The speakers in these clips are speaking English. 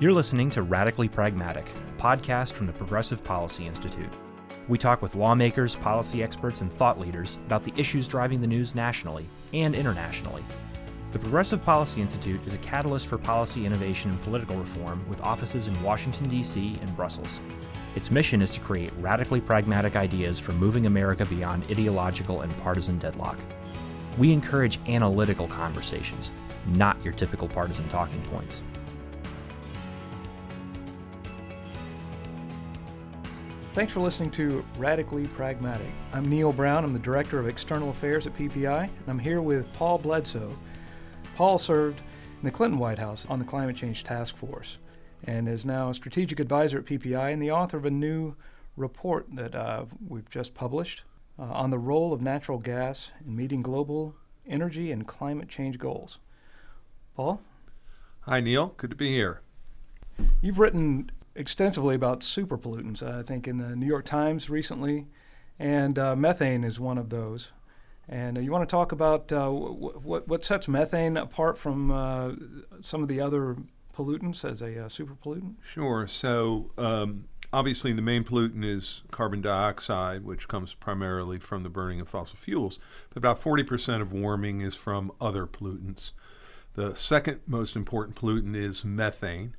You're listening to Radically Pragmatic, a podcast from the Progressive Policy Institute. We talk with lawmakers, policy experts, and thought leaders about the issues driving the news nationally and internationally. The Progressive Policy Institute is a catalyst for policy innovation and political reform with offices in Washington, D.C. and Brussels. Its mission is to create radically pragmatic ideas for moving America beyond ideological and partisan deadlock. We encourage analytical conversations, not your typical partisan talking points. Thanks for listening to Radically Pragmatic. I'm Neil Brown. I'm the Director of External Affairs at PPI, and I'm here with Paul Bledsoe. Paul served in the Clinton White House on the Climate Change Task Force and is now a strategic advisor at PPI and the author of a new report that uh, we've just published uh, on the role of natural gas in meeting global energy and climate change goals. Paul? Hi, Neil. Good to be here. You've written extensively about super pollutants, I think, in the New York Times recently, and uh, methane is one of those. And uh, you want to talk about uh, what, what sets methane apart from uh, some of the other pollutants as a uh, super pollutant? Sure. So, um, obviously, the main pollutant is carbon dioxide, which comes primarily from the burning of fossil fuels. But about 40% of warming is from other pollutants. The second most important pollutant is methane.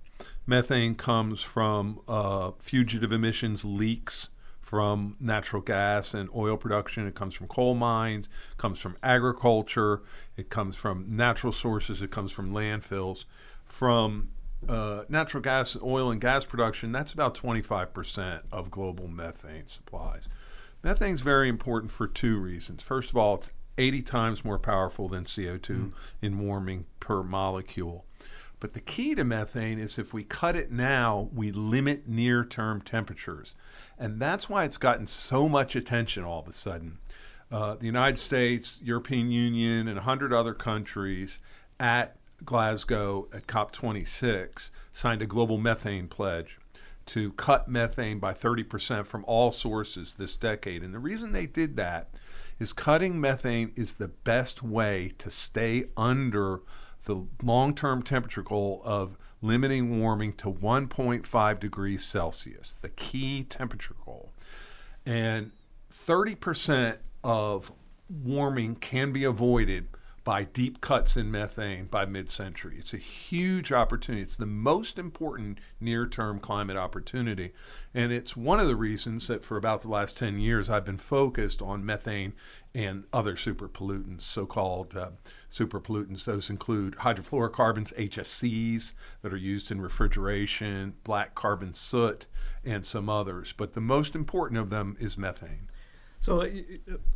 Methane comes from uh, fugitive emissions leaks from natural gas and oil production. It comes from coal mines, comes from agriculture, it comes from natural sources, it comes from landfills. From uh, natural gas, oil, and gas production, that's about 25% of global methane supplies. Methane is very important for two reasons. First of all, it's 80 times more powerful than CO2 mm. in warming per molecule. But the key to methane is if we cut it now, we limit near term temperatures. And that's why it's gotten so much attention all of a sudden. Uh, the United States, European Union, and 100 other countries at Glasgow at COP26 signed a global methane pledge to cut methane by 30% from all sources this decade. And the reason they did that is cutting methane is the best way to stay under the long term temperature goal of limiting warming to 1.5 degrees Celsius, the key temperature goal. And 30% of warming can be avoided by deep cuts in methane by mid century. It's a huge opportunity. It's the most important near term climate opportunity. And it's one of the reasons that for about the last 10 years, I've been focused on methane and other super pollutants, so called uh, super pollutants. Those include hydrofluorocarbons, HFCs, that are used in refrigeration, black carbon soot, and some others. But the most important of them is methane. So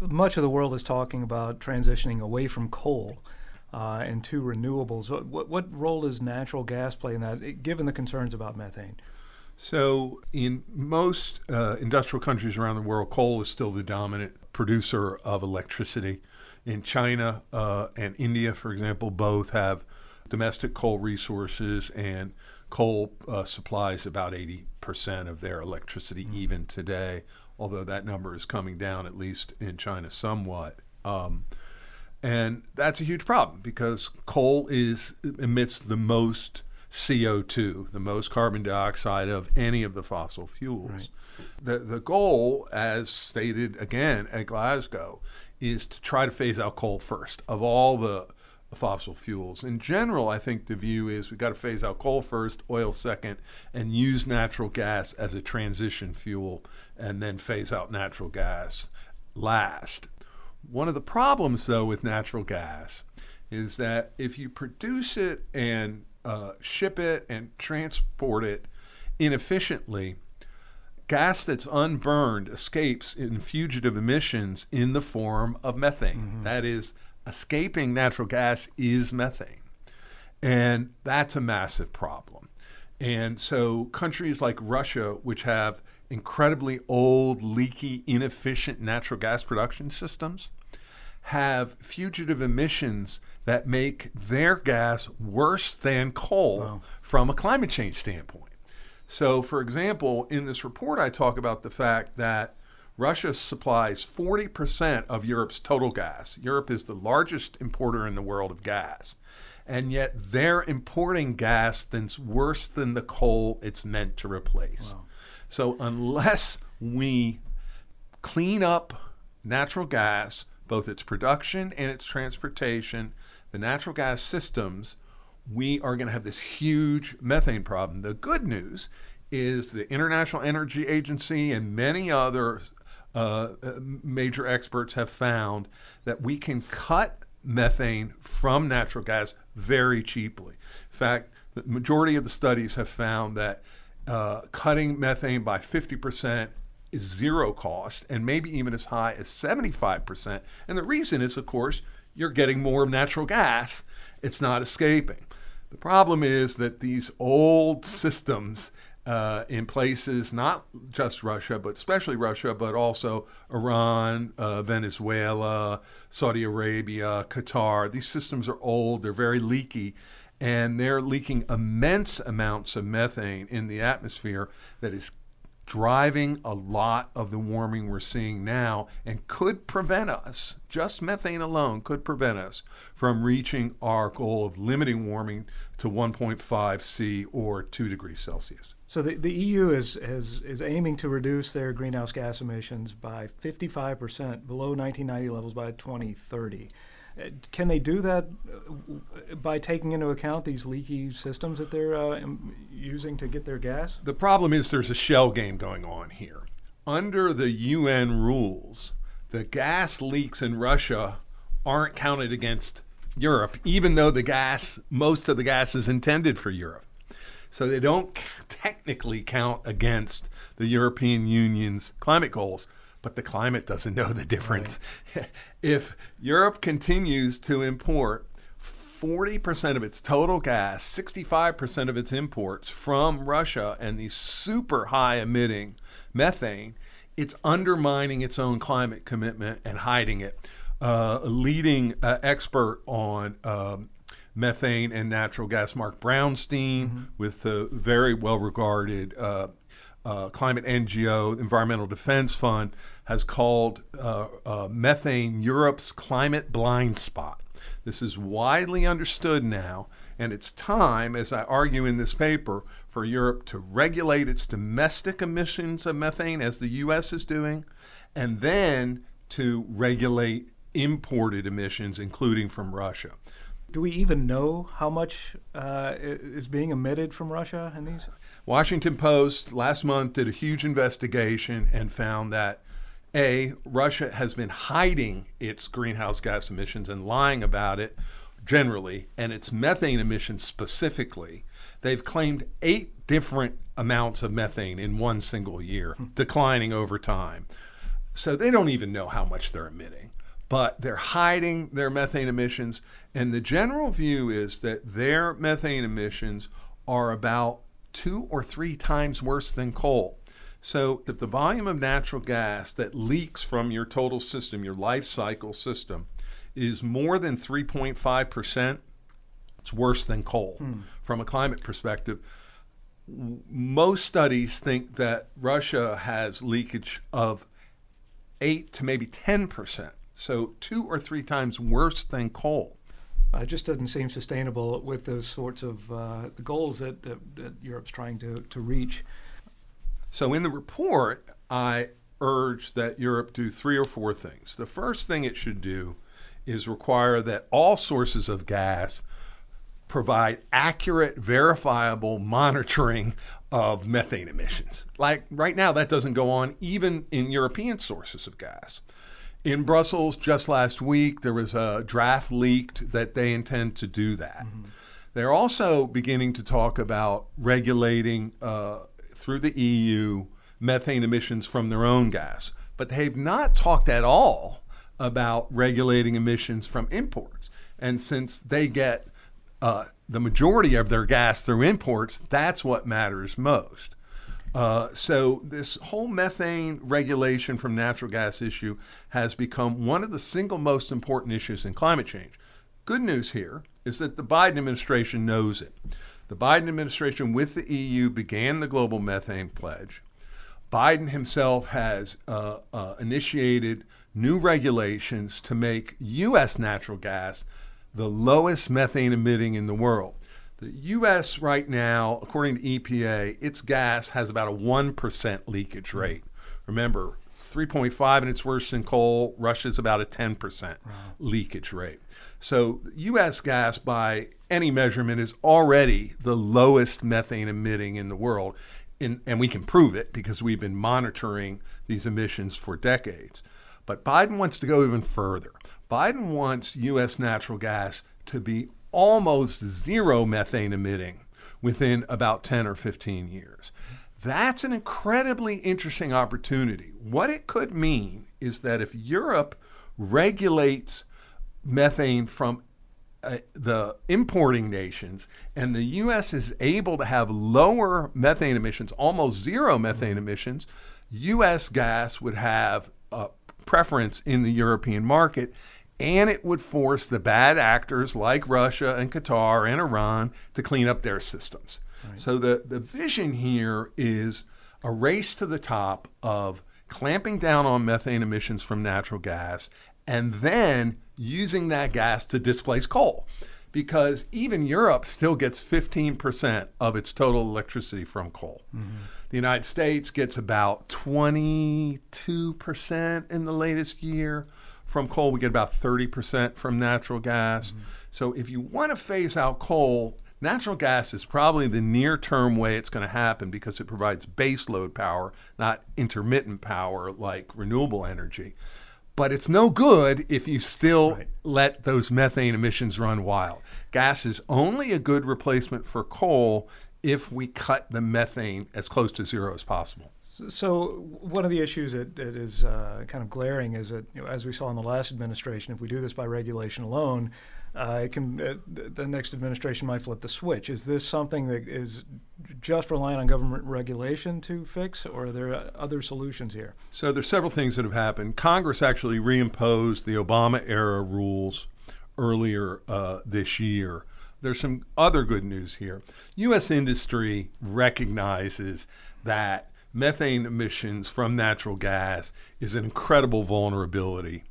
much of the world is talking about transitioning away from coal uh, and to renewables. What, what role does natural gas play in that, given the concerns about methane? So, in most uh, industrial countries around the world, coal is still the dominant producer of electricity. In China uh, and India, for example, both have domestic coal resources, and coal uh, supplies about 80% of their electricity mm-hmm. even today although that number is coming down, at least in China, somewhat. Um, and that's a huge problem because coal is emits the most CO2, the most carbon dioxide of any of the fossil fuels. Right. The, the goal, as stated again at Glasgow, is to try to phase out coal first of all the fossil fuels. In general, I think the view is we've got to phase out coal first, oil second, and use natural gas as a transition fuel, and then phase out natural gas last. One of the problems, though, with natural gas is that if you produce it and uh, ship it and transport it inefficiently, gas that's unburned escapes in fugitive emissions in the form of methane. Mm-hmm. That is, escaping natural gas is methane. And that's a massive problem. And so countries like Russia, which have incredibly old, leaky, inefficient natural gas production systems, have fugitive emissions that make their gas worse than coal wow. from a climate change standpoint. So, for example, in this report, I talk about the fact that Russia supplies 40% of Europe's total gas. Europe is the largest importer in the world of gas. and yet they're importing gas that's worse than the coal it's meant to replace. Wow. So unless we clean up natural gas, both its production and its transportation, the natural gas systems, we are going to have this huge methane problem. The good news is the International Energy Agency and many other uh, uh, major experts have found that we can cut methane from natural gas very cheaply. In fact, the majority of the studies have found that uh, cutting methane by 50% is zero cost and maybe even as high as 75%. And the reason is, of course, you're getting more natural gas, it's not escaping. The problem is that these old systems uh, in places, not just Russia, but especially Russia, but also Iran, uh, Venezuela, Saudi Arabia, Qatar. These systems are old, they're very leaky, and they're leaking immense amounts of methane in the atmosphere that is driving a lot of the warming we're seeing now and could prevent us, just methane alone could prevent us from reaching our goal of limiting warming to 1.5 C or 2 degrees Celsius. So the, the EU is, is, is aiming to reduce their greenhouse gas emissions by 55% below 1990 levels by 2030. Can they do that uh, by taking into account these leaky systems that they're uh, using to get their gas? The problem is there's a shell game going on here. Under the UN rules, the gas leaks in Russia aren't counted against Europe, even though the gas, most of the gas is intended for Europe. So they don't technically count against the European Union's climate goals, but the climate doesn't know the difference. if Europe continues to import 40% of its total gas, 65% of its imports from Russia, and these super high emitting methane, it's undermining its own climate commitment and hiding it. Uh, a leading uh, expert on um, methane and natural gas, Mark Brownstein, with the very well regarded uh, uh, climate NGO, Environmental Defense Fund, has called uh, uh, methane Europe's climate blind spot. This is widely understood now, and it's time, as I argue in this paper, for Europe to regulate its domestic emissions of methane, as the U.S. is doing, and then to regulate imported emissions, including from Russia. Do we even know how much uh, is being emitted from Russia in these? Washington Post last month did a huge investigation and found that A, Russia has been hiding its greenhouse gas emissions and lying about it generally, and its methane emissions specifically. They've claimed eight different amounts of methane in one single year, hmm. declining over time. So they don't even know how much they're emitting, but they're hiding their methane emissions. And the general view is that their methane emissions are about two or three times worse than coal. So if the volume of natural gas that leaks from your total system, your life cycle system, is more than 3.5%, it's worse than coal from a climate perspective most studies think that Russia has leakage of 8 to maybe 10%. So, two or three times worse than coal. Uh, it just doesn't seem sustainable with those sorts of uh, the goals that, that, that Europe's trying to, to reach. So, in the report, I urge that Europe do three or four things. The first thing it should do is require that all sources of gas provide accurate, verifiable monitoring of methane emissions. Like right now, that doesn't go on even in European sources of gas. In Brussels, just last week, there was a draft leaked that they intend to do that. They're also beginning to talk about regulating uh, through the EU methane emissions from their own gas, but they've not talked at all about regulating emissions from imports. And since they get uh, the majority of their gas through imports, that's what matters most. Uh, so this whole methane regulation from natural gas issue has become one of the single most important issues in climate change. Good news here is that the Biden administration knows it. The Biden administration with the EU began the global methane pledge. Biden himself has uh, uh, initiated new regulations to make U.S. natural gas the lowest methane emitting in the world. The U.S. right now, according to EPA, its gas has about a 1% leakage rate. Remember, 3.5 and it's worse than coal. Russia's about a 10% wow. leakage rate. So, U.S. gas, by any measurement, is already the lowest methane emitting in the world. In, and we can prove it because we've been monitoring these emissions for decades. But Biden wants to go even further. Biden wants U.S. natural gas to be almost zero methane emitting within about 10 or 15 years. That's an incredibly interesting opportunity. What it could mean is that if Europe regulates methane from uh, the importing nations and the US is able to have lower methane emissions, almost zero methane emissions, US gas would have a preference in the European market and it would force the bad actors like Russia and Qatar and Iran to clean up their systems. Right. So the, the vision here is a race to the top of clamping down on methane emissions from natural gas and then using that gas to displace coal. Because even Europe still gets 15% of its total electricity from coal. Mm-hmm. The United States gets about 22% in the latest year from coal. We get about 30% from natural gas. Mm-hmm. So if you want to phase out coal, natural gas is probably the near term way it's going to happen because it provides base load power, not intermittent power like renewable energy. But it's no good if you still right. let those methane emissions run wild. Gas is only a good replacement for coal if we cut the methane as close to zero as possible. So one of the issues that, that is uh, kind of glaring is that, you know, as we saw in the last administration, if we do this by regulation alone, uh, it can uh, the next administration might flip the switch. Is this something that is just relying on government regulation to fix, or are there other solutions here? So there's several things that have happened. Congress actually reimposed the Obama era rules earlier uh, this year. There's some other good news here. U.S. industry recognizes that methane emissions from natural gas is an incredible vulnerability.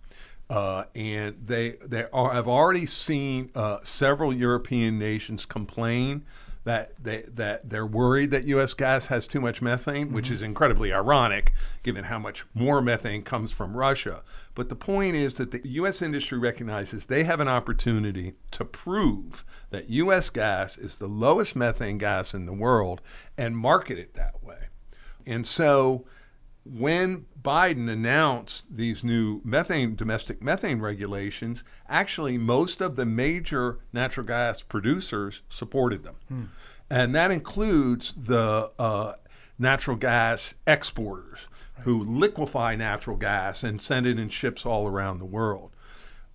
Uh, and they they are, have already seen uh, several European nations complain that they that they're worried that U.S. gas has too much methane, mm-hmm. which is incredibly ironic given how much more methane comes from Russia. But the point is that the U.S. industry recognizes they have an opportunity to prove that U.S. gas is the lowest methane gas in the world and market it that way. And so when Biden announced these new methane domestic methane regulations, actually most of the major natural gas producers supported them. Hmm. And that includes the uh, natural gas exporters right. who liquefy natural gas and send it in ships all around the world.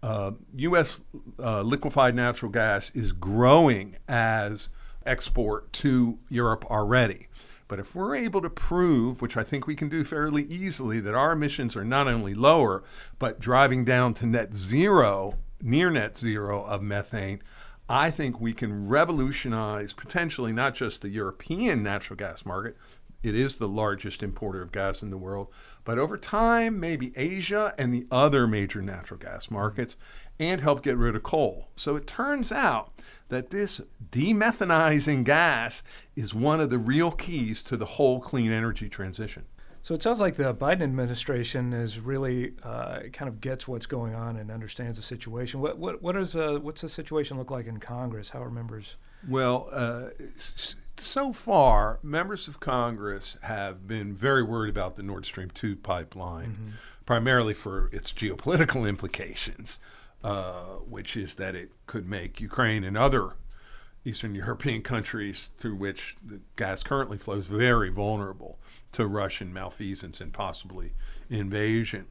Uh, U.S. Uh, liquefied natural gas is growing as export to Europe already. But if we're able to prove, which I think we can do fairly easily, that our emissions are not only lower, but driving down to net zero, near net zero of methane, I think we can revolutionize potentially not just the European natural gas market, it is the largest importer of gas in the world, but over time, maybe Asia and the other major natural gas markets, and help get rid of coal. So it turns out that this demethanizing gas is one of the real keys to the whole clean energy transition. So it sounds like the Biden administration is really uh, kind of gets what's going on and understands the situation. What what what is uh, what's the situation look like in Congress? How are members? Well, uh, so far, members of Congress have been very worried about the Nord Stream two pipeline, mm-hmm. primarily for its geopolitical implications uh, which is that it could make Ukraine and other Eastern European countries through which the gas currently flows very vulnerable to Russian malfeasance and possibly invasion.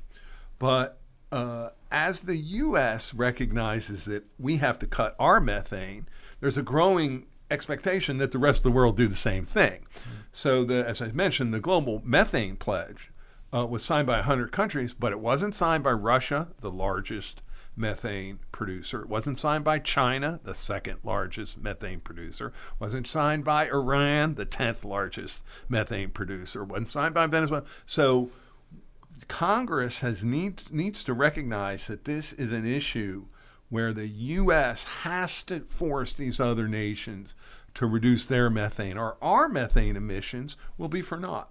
But uh, as the U.S. recognizes that we have to cut our methane, there's a growing expectation that the rest of the world do the same thing. Mm-hmm. So, the, as I mentioned, the global methane pledge uh, was signed by 100 countries, but it wasn't signed by Russia, the largest methane producer. It wasn't signed by China, the second largest methane producer. It wasn't signed by Iran, the 10th largest methane producer. It wasn't signed by Venezuela. So Congress has needs needs to recognize that this is an issue where the U.S. has to force these other nations to reduce their methane, or our methane emissions will be for naught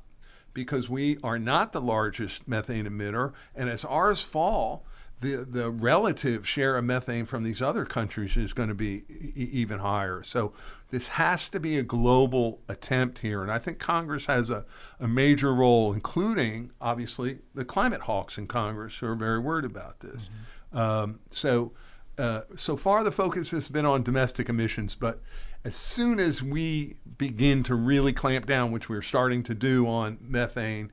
because we are not the largest methane emitter. And as ours fall, the, the relative share of methane from these other countries is going to be e- even higher. So this has to be a global attempt here. And I think Congress has a, a major role, including, obviously, the climate hawks in Congress who are very worried about this. Mm-hmm. Um, so, uh, so far, the focus has been on domestic emissions, but as soon as we begin to really clamp down, which we're starting to do on methane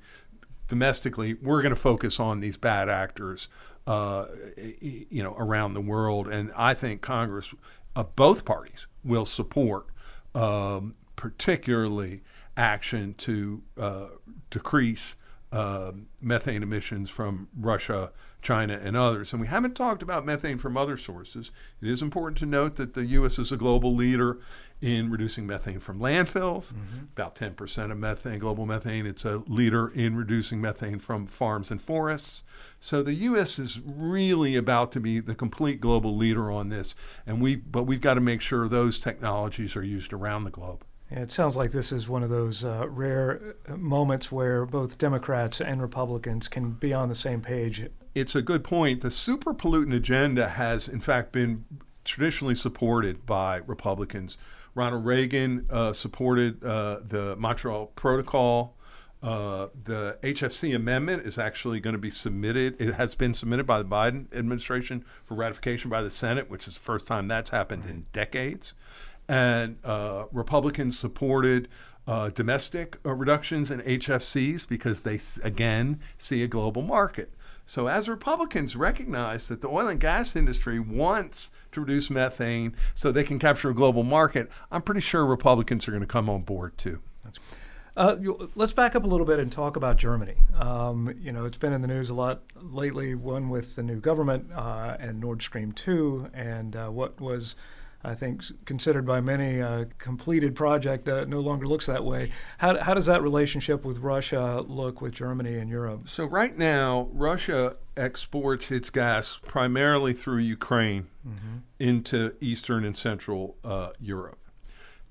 domestically, we're going to focus on these bad actors, uh, you know, around the world. And I think Congress, uh, both parties, will support, um, particularly action to uh, decrease uh, methane emissions from Russia, China, and others. And we haven't talked about methane from other sources. It is important to note that the U.S. is a global leader in reducing methane from landfills, mm-hmm. about 10% of methane, global methane. It's a leader in reducing methane from farms and forests. So the U.S. is really about to be the complete global leader on this, and we but we've got to make sure those technologies are used around the globe. Yeah, it sounds like this is one of those uh, rare uh, moments where both Democrats and Republicans can be on the same page. It's a good point. The super pollutant agenda has, in fact, been traditionally supported by Republicans Ronald Reagan uh, supported uh, the Montreal Protocol. Uh, the HFC amendment is actually going to be submitted. It has been submitted by the Biden administration for ratification by the Senate, which is the first time that's happened in decades. And uh, Republicans supported uh, domestic uh, reductions in HFCs because they, again, see a global market. So, as Republicans recognize that the oil and gas industry wants to reduce methane so they can capture a global market, I'm pretty sure Republicans are going to come on board too. Uh, let's back up a little bit and talk about Germany. Um, you know, it's been in the news a lot lately, one with the new government uh, and Nord Stream 2, and uh, what was I think, considered by many a completed project, uh, no longer looks that way. How, how does that relationship with Russia look with Germany and Europe? So, right now, Russia exports its gas primarily through Ukraine mm-hmm. into Eastern and Central uh, Europe.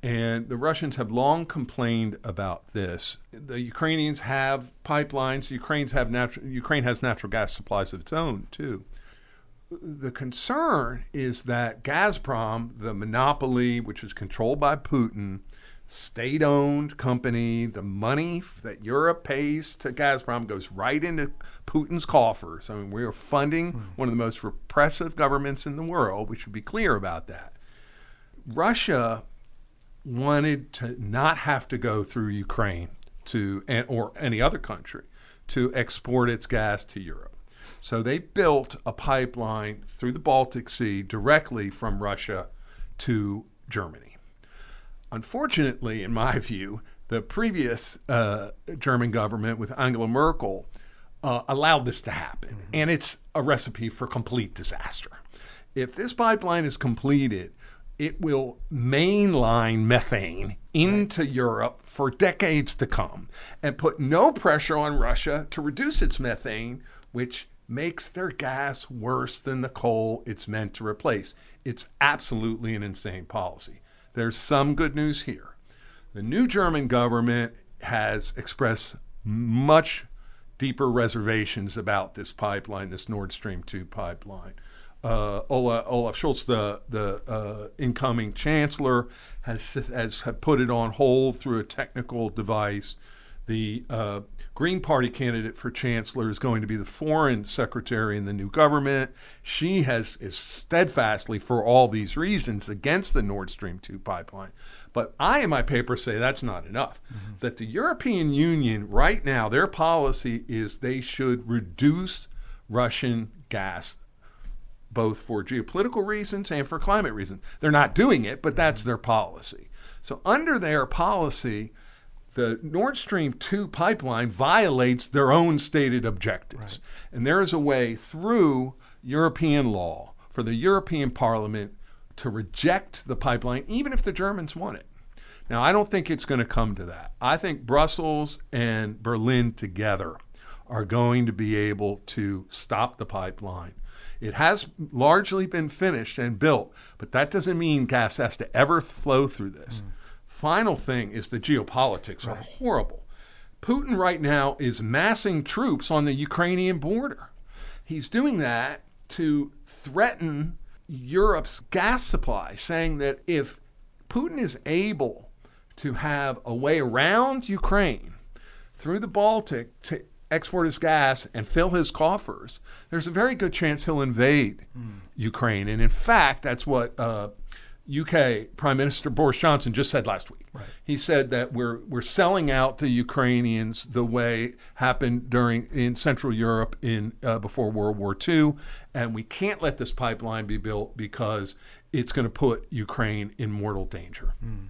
And the Russians have long complained about this. The Ukrainians have pipelines. Ukraine's have natu- Ukraine has natural gas supplies of its own, too the concern is that Gazprom, the monopoly which is controlled by Putin, state owned company, the money that Europe pays to Gazprom goes right into Putin's coffers. I mean, we are funding mm. one of the most repressive governments in the world. We should be clear about that. Russia wanted to not have to go through Ukraine to or any other country to export its gas to Europe. So they built a pipeline through the Baltic Sea directly from Russia to Germany. Unfortunately, in my view, the previous uh, German government with Angela Merkel uh, allowed this to happen, mm-hmm. and it's a recipe for complete disaster. If this pipeline is completed, it will mainline methane into right. Europe for decades to come and put no pressure on Russia to reduce its methane, which makes their gas worse than the coal it's meant to replace. It's absolutely an insane policy. There's some good news here. The new German government has expressed much deeper reservations about this pipeline, this Nord Stream 2 pipeline. Uh, Olaf, Olaf Scholz, the, the uh, incoming chancellor, has, has put it on hold through a technical device. The uh, Green Party candidate for chancellor is going to be the foreign secretary in the new government. She has is steadfastly, for all these reasons, against the Nord Stream 2 pipeline. But I, in my paper, say that's not enough. Mm-hmm. That the European Union, right now, their policy is they should reduce Russian gas both for geopolitical reasons and for climate reasons. They're not doing it, but that's their policy. So, under their policy, the Nord Stream 2 pipeline violates their own stated objectives. Right. And there is a way through European law for the European Parliament to reject the pipeline, even if the Germans want it. Now, I don't think it's going to come to that. I think Brussels and Berlin together are going to be able to stop the pipeline. It has largely been finished and built, but that doesn't mean gas has to ever flow through this. Mm. Final thing is the geopolitics right. are horrible. Putin right now is massing troops on the Ukrainian border. He's doing that to threaten Europe's gas supply, saying that if Putin is able to have a way around Ukraine through the Baltic to export his gas and fill his coffers, there's a very good chance he'll invade mm. Ukraine. And in fact, that's what uh, UK Prime Minister Boris Johnson just said last week. Right. He said that we're we're selling out the Ukrainians the way happened during in Central Europe in uh, before World War II, and we can't let this pipeline be built because it's going to put Ukraine in mortal danger. Mm.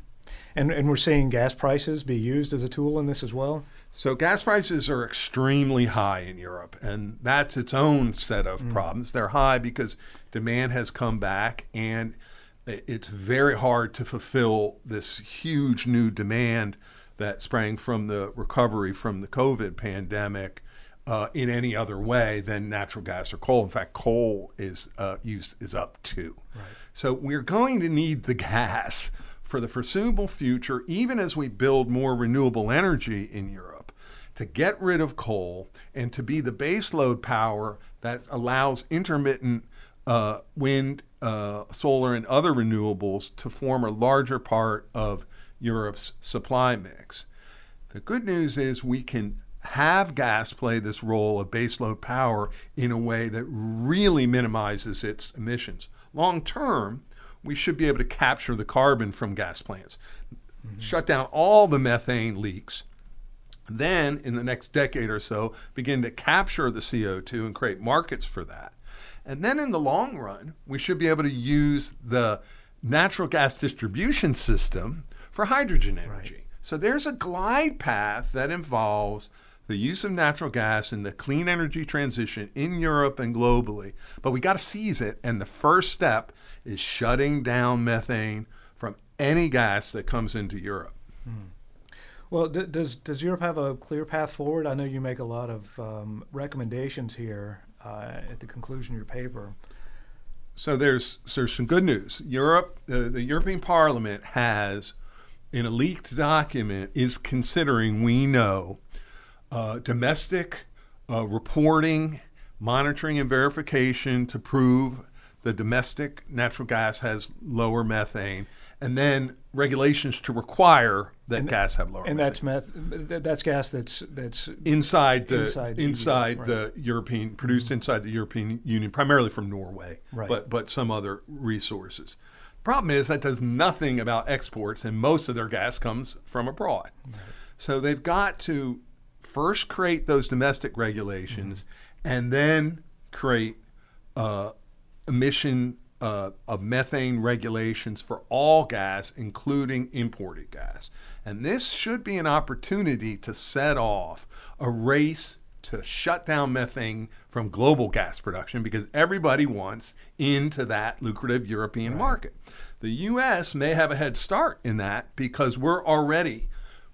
And and we're seeing gas prices be used as a tool in this as well. So gas prices are extremely high in Europe, and that's its own set of mm. problems. They're high because demand has come back, and it's very hard to fulfill this huge new demand that sprang from the recovery from the COVID pandemic uh, in any other way than natural gas or coal. In fact, coal is uh, use is up too. Right. So we're going to need the gas for the foreseeable future, even as we build more renewable energy in Europe to get rid of coal and to be the baseload power that allows intermittent uh, wind, uh, solar, and other renewables to form a larger part of Europe's supply mix. The good news is we can have gas play this role of baseload power in a way that really minimizes its emissions. Long term, we should be able to capture the carbon from gas plants, mm-hmm. shut down all the methane leaks, then in the next decade or so begin to capture the CO2 and create markets for that. And then in the long run, we should be able to use the natural gas distribution system for hydrogen energy. Right. So there's a glide path that involves the use of natural gas in the clean energy transition in Europe and globally. But we got to seize it. And the first step is shutting down methane from any gas that comes into Europe. Hmm. Well, d- does does Europe have a clear path forward? I know you make a lot of um, recommendations here uh, at the conclusion of your paper. So there's there's some good news. Europe, uh, the European Parliament has, in a leaked document, is considering we know uh, domestic uh, reporting, monitoring, and verification to prove the domestic natural gas has lower methane, and then regulations to require that and, gas have lower. And that's meth. That's gas that's that's inside the inside, inside the, right. the European produced mm-hmm. inside the European Union, primarily from Norway, right. but but some other resources. Problem is that does nothing about exports, and most of their gas comes from abroad. Right. So they've got to first create those domestic regulations, mm-hmm. and then create uh, emission uh, of methane regulations for all gas, including imported gas. And this should be an opportunity to set off a race to shut down methane from global gas production because everybody wants into that lucrative European right. market. The US may have a head start in that because we're already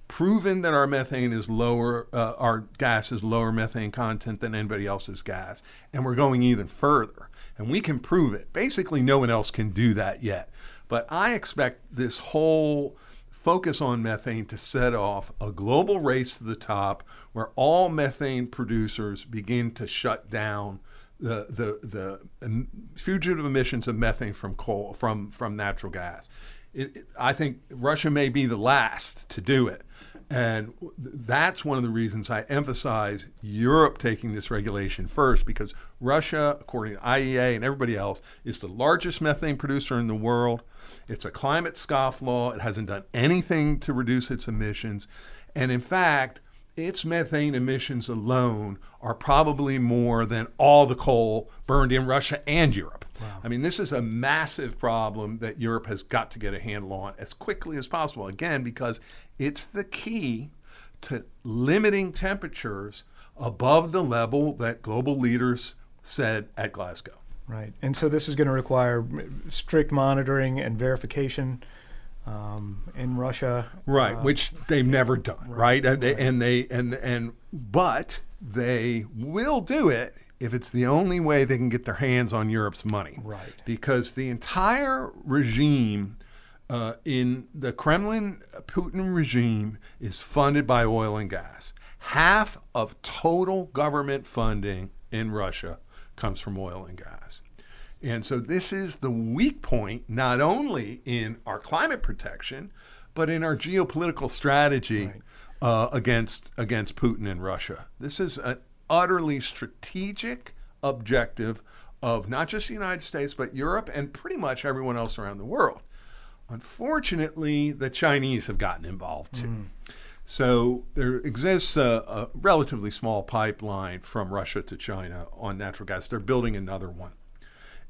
proven that our methane is lower, uh, our gas is lower methane content than anybody else's gas, and we're going even further and we can prove it. Basically, no one else can do that yet. But I expect this whole focus on methane to set off a global race to the top where all methane producers begin to shut down the, the, the fugitive emissions of methane from coal from, from natural gas. It, it, I think Russia may be the last to do it. And that's one of the reasons I emphasize Europe taking this regulation first, because Russia, according to IEA and everybody else, is the largest methane producer in the world. It's a climate scofflaw. It hasn't done anything to reduce its emissions. And in fact, its methane emissions alone are probably more than all the coal burned in Russia and Europe. Wow. I mean, this is a massive problem that Europe has got to get a handle on as quickly as possible. Again, because it's the key to limiting temperatures above the level that global leaders said at Glasgow. Right. And so this is going to require strict monitoring and verification um, in Russia. right? uh, which they've never done, right? And, they, right. and they and and but they will do it if it's the only way they can get their hands on Europe's money, Right. Because the entire regime. Uh, in the Kremlin Putin regime is funded by oil and gas. Half of total government funding in Russia comes from oil and gas. And so this is the weak point, not only in our climate protection, but in our geopolitical strategy Right. uh, against against Putin and Russia. This is an utterly strategic objective of not just the United States, but Europe and pretty much everyone else around the world. Unfortunately, the Chinese have gotten involved too. So there exists a, a relatively small pipeline from Russia to China on natural gas. They're building another one.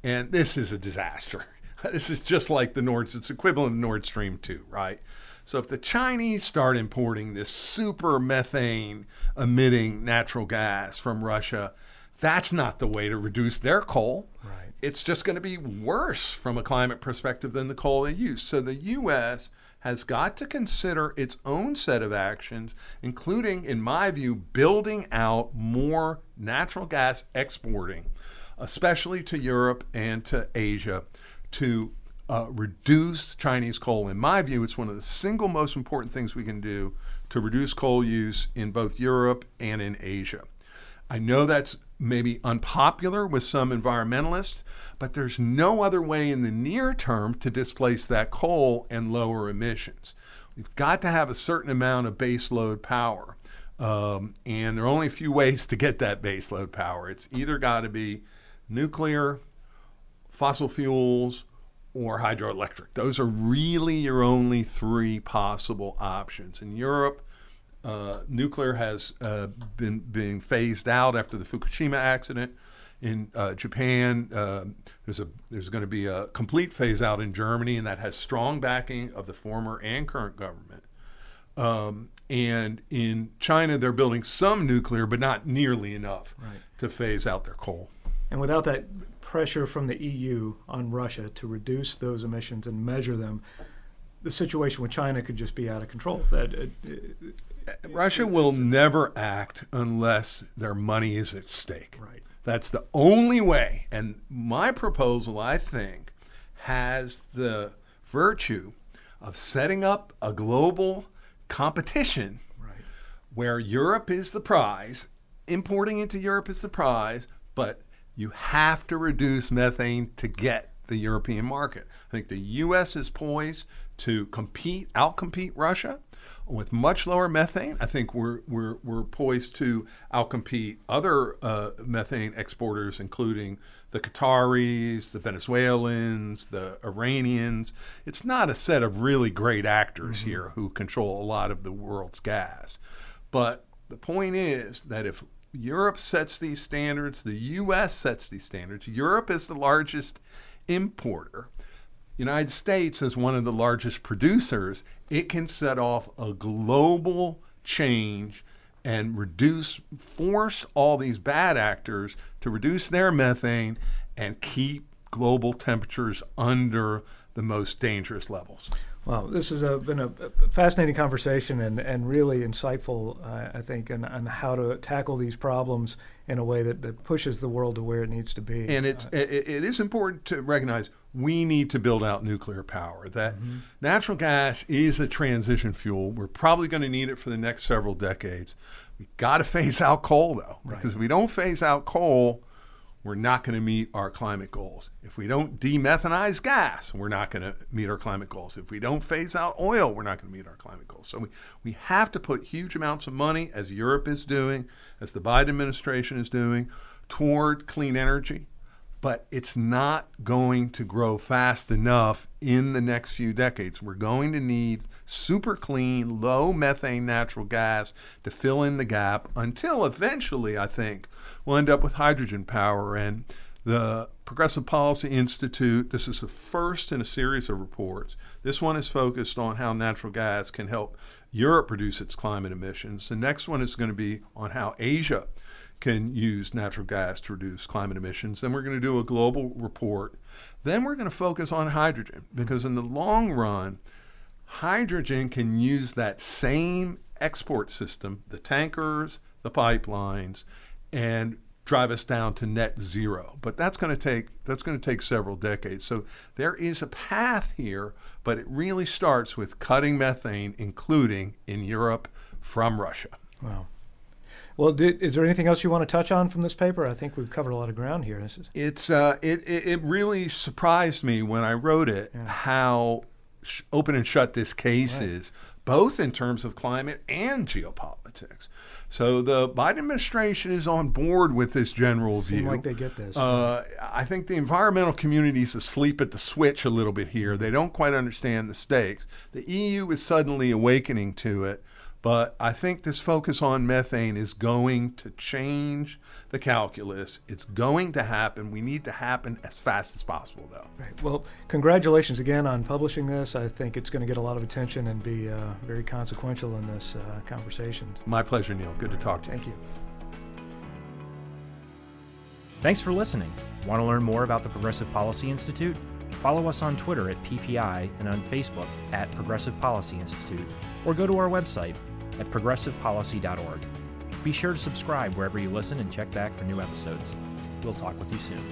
And this is a disaster. This is just like the Nord, it's equivalent to Nord Stream 2, right? So if the Chinese start importing this super methane emitting natural gas from Russia, that's not the way to reduce their coal. Right. It's just going to be worse from a climate perspective than the coal they use. So the U.S. has got to consider its own set of actions, including, in my view, building out more natural gas exporting, especially to Europe and to Asia, to uh, reduce Chinese coal. In my view, it's one of the single most important things we can do to reduce coal use in both Europe and in Asia. I know that's maybe unpopular with some environmentalists, but there's no other way in the near term to displace that coal and lower emissions. We've got to have a certain amount of baseload power. Um, and there are only a few ways to get that baseload power. It's either got to be nuclear, fossil fuels, or hydroelectric. Those are really your only three possible options. In Europe, uh, nuclear has uh, been being phased out after the Fukushima accident. In uh, Japan, uh, there's a there's going to be a complete phase out in Germany, and that has strong backing of the former and current government. Um, and in China, they're building some nuclear, but not nearly enough Right. to phase out their coal. And without that pressure from the EU on Russia to reduce those emissions and measure them, the situation with China could just be out of control. That uh, uh, Russia will never act unless their money is at stake. right. That's the only way. And my proposal, I think, has the virtue of setting up a global competition Right. where Europe is the prize, importing into Europe is the prize, but you have to reduce methane to get the European market. I think the U.S. is poised to compete, outcompete Russia with much lower methane. I think we're, we're, we're poised to outcompete other uh, methane exporters, including the Qataris, the Venezuelans, the Iranians. It's not a set of really great actors here who control a lot of the world's gas. But the point is that if Europe sets these standards, the U.S. sets these standards, Europe is the largest importer. United States is one of the largest producers, it can set off a global change and reduce force all these bad actors to reduce their methane and keep global temperatures under the most dangerous levels. Well, this has uh, been a, fascinating conversation and, and really insightful, uh, I think, on, on how to tackle these problems in a way that, that pushes the world to where it needs to be. And it's it, it is important to recognize we need to build out nuclear power. That natural gas is a transition fuel. We're probably going to need it for the next several decades. We've got to phase out coal though, because if we don't phase out coal, we're not going to meet our climate goals. If we don't demethanize gas, we're not going to meet our climate goals. If we don't phase out oil, we're not going to meet our climate goals. So we, we have to put huge amounts of money, as Europe is doing, as the Biden administration is doing, toward clean energy. But it's not going to grow fast enough in the next few decades. We're going to need super clean, low methane natural gas to fill in the gap until eventually, I think, we'll end up with hydrogen power. And the Progressive Policy Institute, this is the first in a series of reports. This one is focused on how natural gas can help Europe reduce its climate emissions. The next one is going to be on how Asia can use natural gas to reduce climate emissions. Then we're going to do a global report. Then we're going to focus on hydrogen mm-hmm. because, in the long run, hydrogen can use that same export system, the tankers, the pipelines, and drive us down to net zero. But that's going to take that's going to take several decades. So there is a path here, but it really starts with cutting methane, including in Europe from Russia. Wow. Well, did, is there anything else you want to touch on from this paper? I think we've covered a lot of ground here. This is It's uh, it, it it really surprised me when I wrote it Yeah. how sh- open and shut this case Right. is, both in terms of climate and geopolitics. So the Biden administration is on board with this general seem view. like they get this. Uh, I think the environmental community is asleep at the switch a little bit here. They don't quite understand the stakes. The EU is suddenly awakening to it, but I think this focus on methane is going to change the calculus. It's going to happen. We need to happen as fast as possible, though. Right. Well, congratulations again on publishing this. I think it's going to get a lot of attention and be uh, very consequential in this uh, conversation. My pleasure, Neil. Good to talk to you. Thank you. Thanks for listening. Want to learn more about the Progressive Policy Institute? Follow us on Twitter at PPI and on Facebook at Progressive Policy Institute, or go to our website at progressivepolicy.org. Be sure to subscribe wherever you listen and check back for new episodes. We'll talk with you soon.